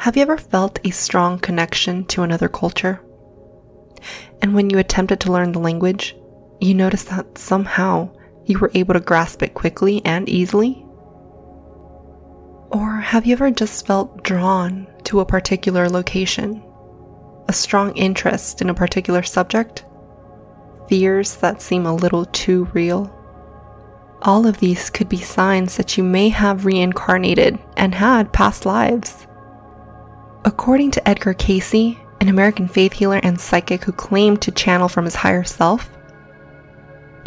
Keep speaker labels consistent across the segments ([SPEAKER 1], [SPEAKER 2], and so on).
[SPEAKER 1] Have you ever felt a strong connection to another culture? And when you attempted to learn the language, you noticed that somehow you were able to grasp it quickly and easily? Or have you ever just felt drawn to a particular location? A strong interest in a particular subject? Fears that seem a little too real? All of these could be signs that you may have reincarnated and had past lives. According to Edgar Cayce, an American faith healer and psychic who claimed to channel from his higher self,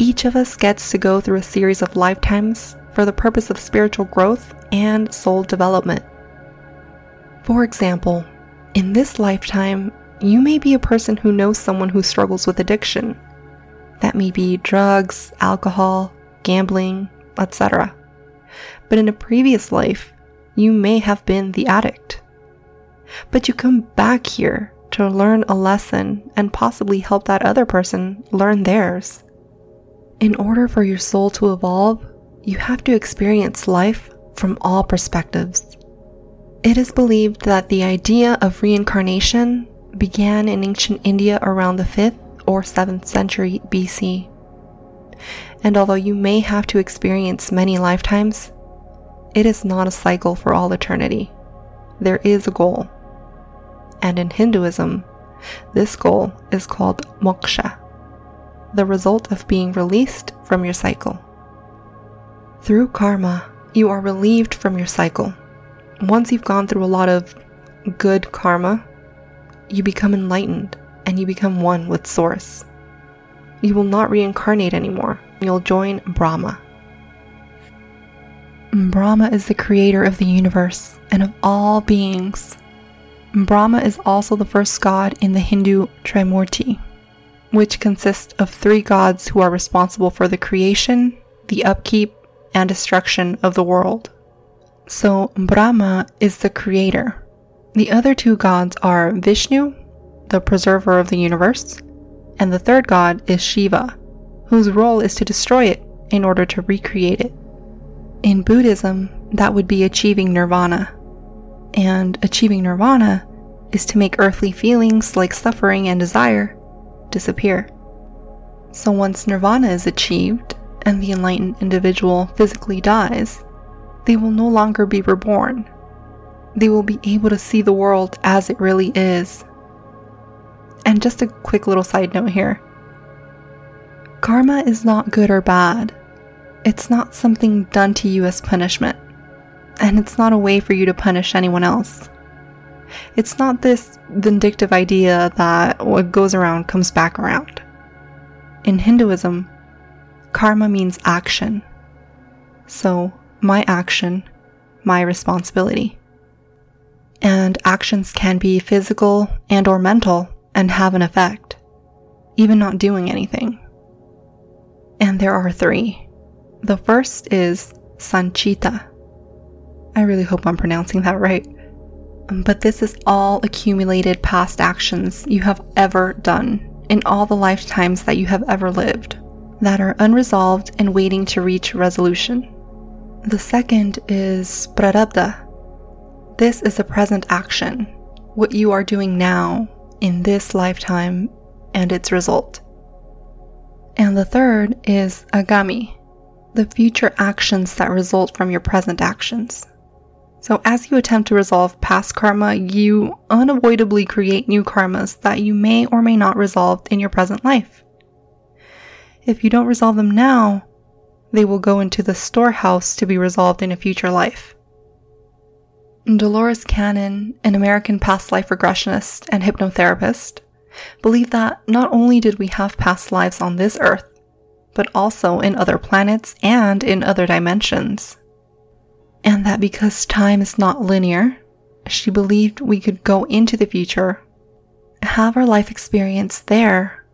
[SPEAKER 1] each of us gets to go through a series of lifetimes for the purpose of spiritual growth and soul development. For example, in this lifetime, you may be a person who knows someone who struggles with addiction. That may be drugs, alcohol, gambling, etc. But in a previous life, you may have been the addict but you come back here to learn a lesson and possibly help that other person learn theirs. In order for your soul to evolve, you have to experience life from all perspectives. It is believed that the idea of reincarnation began in ancient India around the 5th or 7th century BC. And although you may have to experience many lifetimes, it is not a cycle for all eternity. There is a goal and in Hinduism, this goal is called moksha, the result of being released from your cycle. Through karma, you are relieved from your cycle. Once you've gone through a lot of good karma, you become enlightened and you become one with Source. You will not reincarnate anymore. You'll join Brahma. Brahma is the creator of the universe and of all beings. Brahma is also the first god in the Hindu Trimurti, which consists of three gods who are responsible for the creation, the upkeep, and destruction of the world. So, Brahma is the creator. The other two gods are Vishnu, the preserver of the universe, and the third god is Shiva, whose role is to destroy it in order to recreate it. In Buddhism, that would be achieving nirvana, and achieving nirvana is to make earthly feelings like suffering and desire disappear. So once nirvana is achieved and the enlightened individual physically dies, they will no longer be reborn. They will be able to see the world as it really is. And just a quick little side note here karma is not good or bad. It's not something done to you as punishment and it's not a way for you to punish anyone else. It's not this vindictive idea that what goes around comes back around. In Hinduism, karma means action. So, my action, my responsibility. And actions can be physical and or mental and have an effect, even not doing anything. And there are three. The first is sanchita I really hope I'm pronouncing that right. Um, but this is all accumulated past actions you have ever done in all the lifetimes that you have ever lived that are unresolved and waiting to reach resolution. The second is prarabdha. This is a present action, what you are doing now in this lifetime and its result. And the third is agami, the future actions that result from your present actions. So, as you attempt to resolve past karma, you unavoidably create new karmas that you may or may not resolve in your present life. If you don't resolve them now, they will go into the storehouse to be resolved in a future life. Dolores Cannon, an American past life regressionist and hypnotherapist, believed that not only did we have past lives on this earth, but also in other planets and in other dimensions and that because time is not linear, she believed we could go into the future, have our life experience there,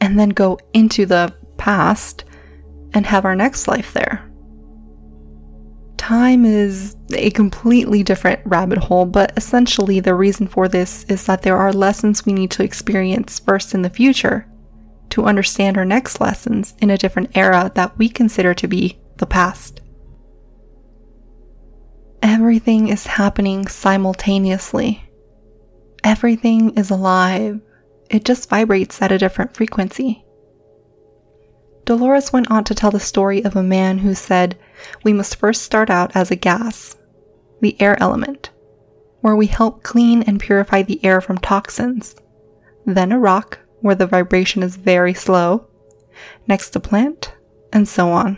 [SPEAKER 1] and then go into the past and have our next life there. Time is a completely different rabbit hole, but essentially, the reason for this is that there are lessons we need to experience first in the future to understand our next lessons in a different era that we consider to be the past. Everything is happening simultaneously. Everything is alive. It just vibrates at a different frequency. Dolores went on to tell the story of a man who said, We must first start out as a gas, the air element, where we help clean and purify the air from toxins, then a rock, where the vibration is very slow, next a plant, and so on.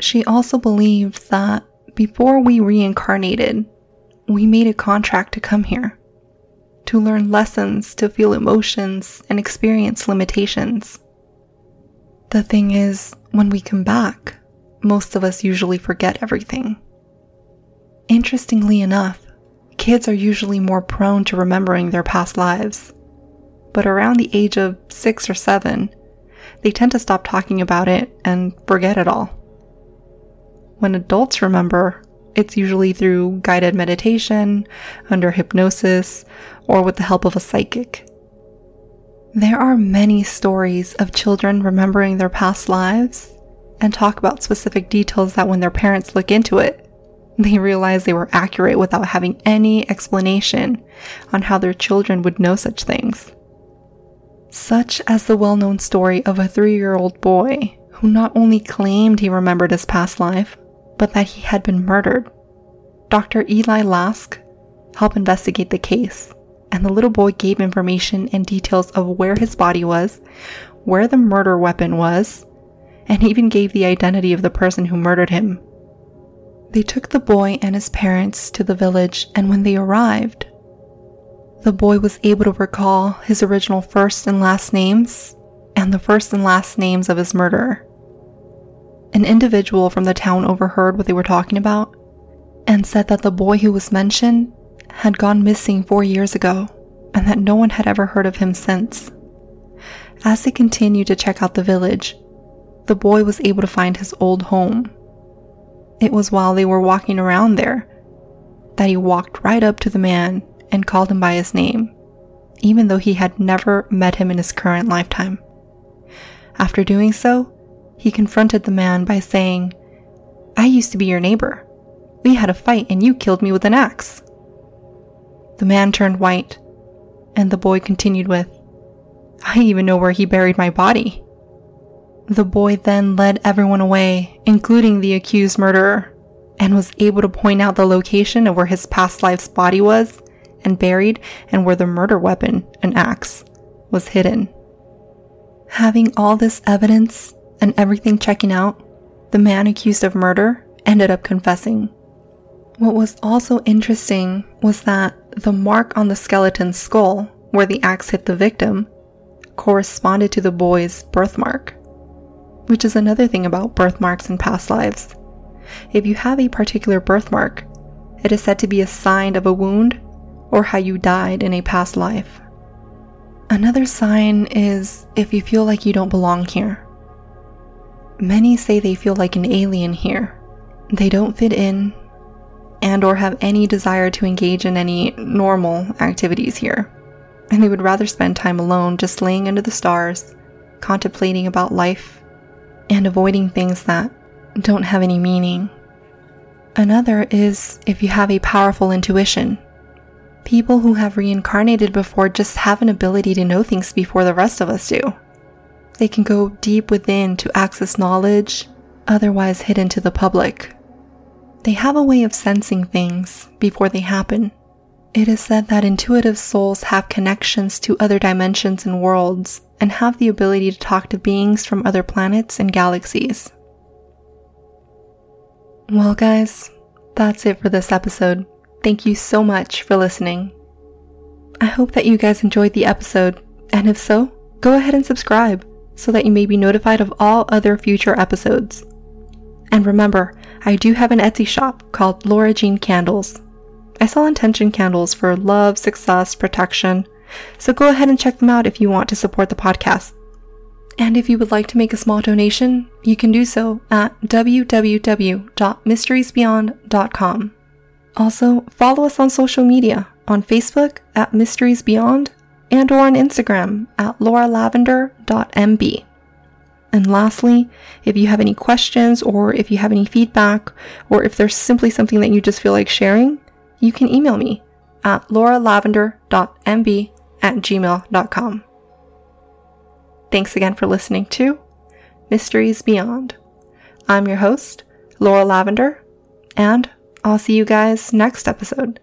[SPEAKER 1] She also believed that before we reincarnated, we made a contract to come here, to learn lessons, to feel emotions, and experience limitations. The thing is, when we come back, most of us usually forget everything. Interestingly enough, kids are usually more prone to remembering their past lives but around the age of six or seven, they tend to stop talking about it and forget it all. When adults remember, it's usually through guided meditation, under hypnosis, or with the help of a psychic. There are many stories of children remembering their past lives and talk about specific details that when their parents look into it, they realize they were accurate without having any explanation on how their children would know such things such as the well known story of a three year old boy who not only claimed he remembered his past life, but that he had been murdered. Dr. Eli Lask helped investigate the case, and the little boy gave information and details of where his body was, where the murder weapon was, and even gave the identity of the person who murdered him. They took the boy and his parents to the village, and when they arrived, the boy was able to recall his original first and last names and the first and last names of his murderer. An individual from the town overheard what they were talking about and said that the boy who was mentioned had gone missing four years ago and that no one had ever heard of him since. As they continued to check out the village, the boy was able to find his old home. It was while they were walking around there that he walked right up to the man and called him by his name, even though he had never met him in his current lifetime. After doing so, he confronted the man by saying, I used to be your neighbor. We had a fight and you killed me with an axe. The man turned white, and the boy continued with, I even know where he buried my body. The boy then led everyone away, including the accused murderer, and was able to point out the location of where his past life's body was and buried and where the murder weapon, an axe, was hidden. Having all this evidence and everything checking out, the man accused of murder ended up confessing. What was also interesting was that the mark on the skeleton's skull, where the axe hit the victim, corresponded to the boy's birthmark. Which is another thing about birthmarks in past lives. If you have a particular birthmark, it is said to be a sign of a wound or how you died in a past life. Another sign is if you feel like you don't belong here. Many say they feel like an alien here. They don't fit in and or have any desire to engage in any normal activities here. And they would rather spend time alone just laying under the stars, contemplating about life and avoiding things that don't have any meaning. Another is if you have a powerful intuition People who have reincarnated before just have an ability to know things before the rest of us do. They can go deep within to access knowledge, otherwise hidden to the public. They have a way of sensing things before they happen. It is said that intuitive souls have connections to other dimensions and worlds and have the ability to talk to beings from other planets and galaxies. Well, guys, that's it for this episode. Thank you so much for listening. I hope that you guys enjoyed the episode, and if so, go ahead and subscribe so that you may be notified of all other future episodes. And remember, I do have an Etsy shop called Laura Jean Candles. I sell intention candles for love, success, protection. So go ahead and check them out if you want to support the podcast. And if you would like to make a small donation, you can do so at www.mysteriesbeyond.com. Also, follow us on social media on Facebook at Mysteries Beyond and or on Instagram at lauralavender.mb. And lastly, if you have any questions or if you have any feedback or if there's simply something that you just feel like sharing, you can email me at lauralavender.mb at gmail.com. Thanks again for listening to Mysteries Beyond. I'm your host, Laura Lavender, and I'll see you guys next episode.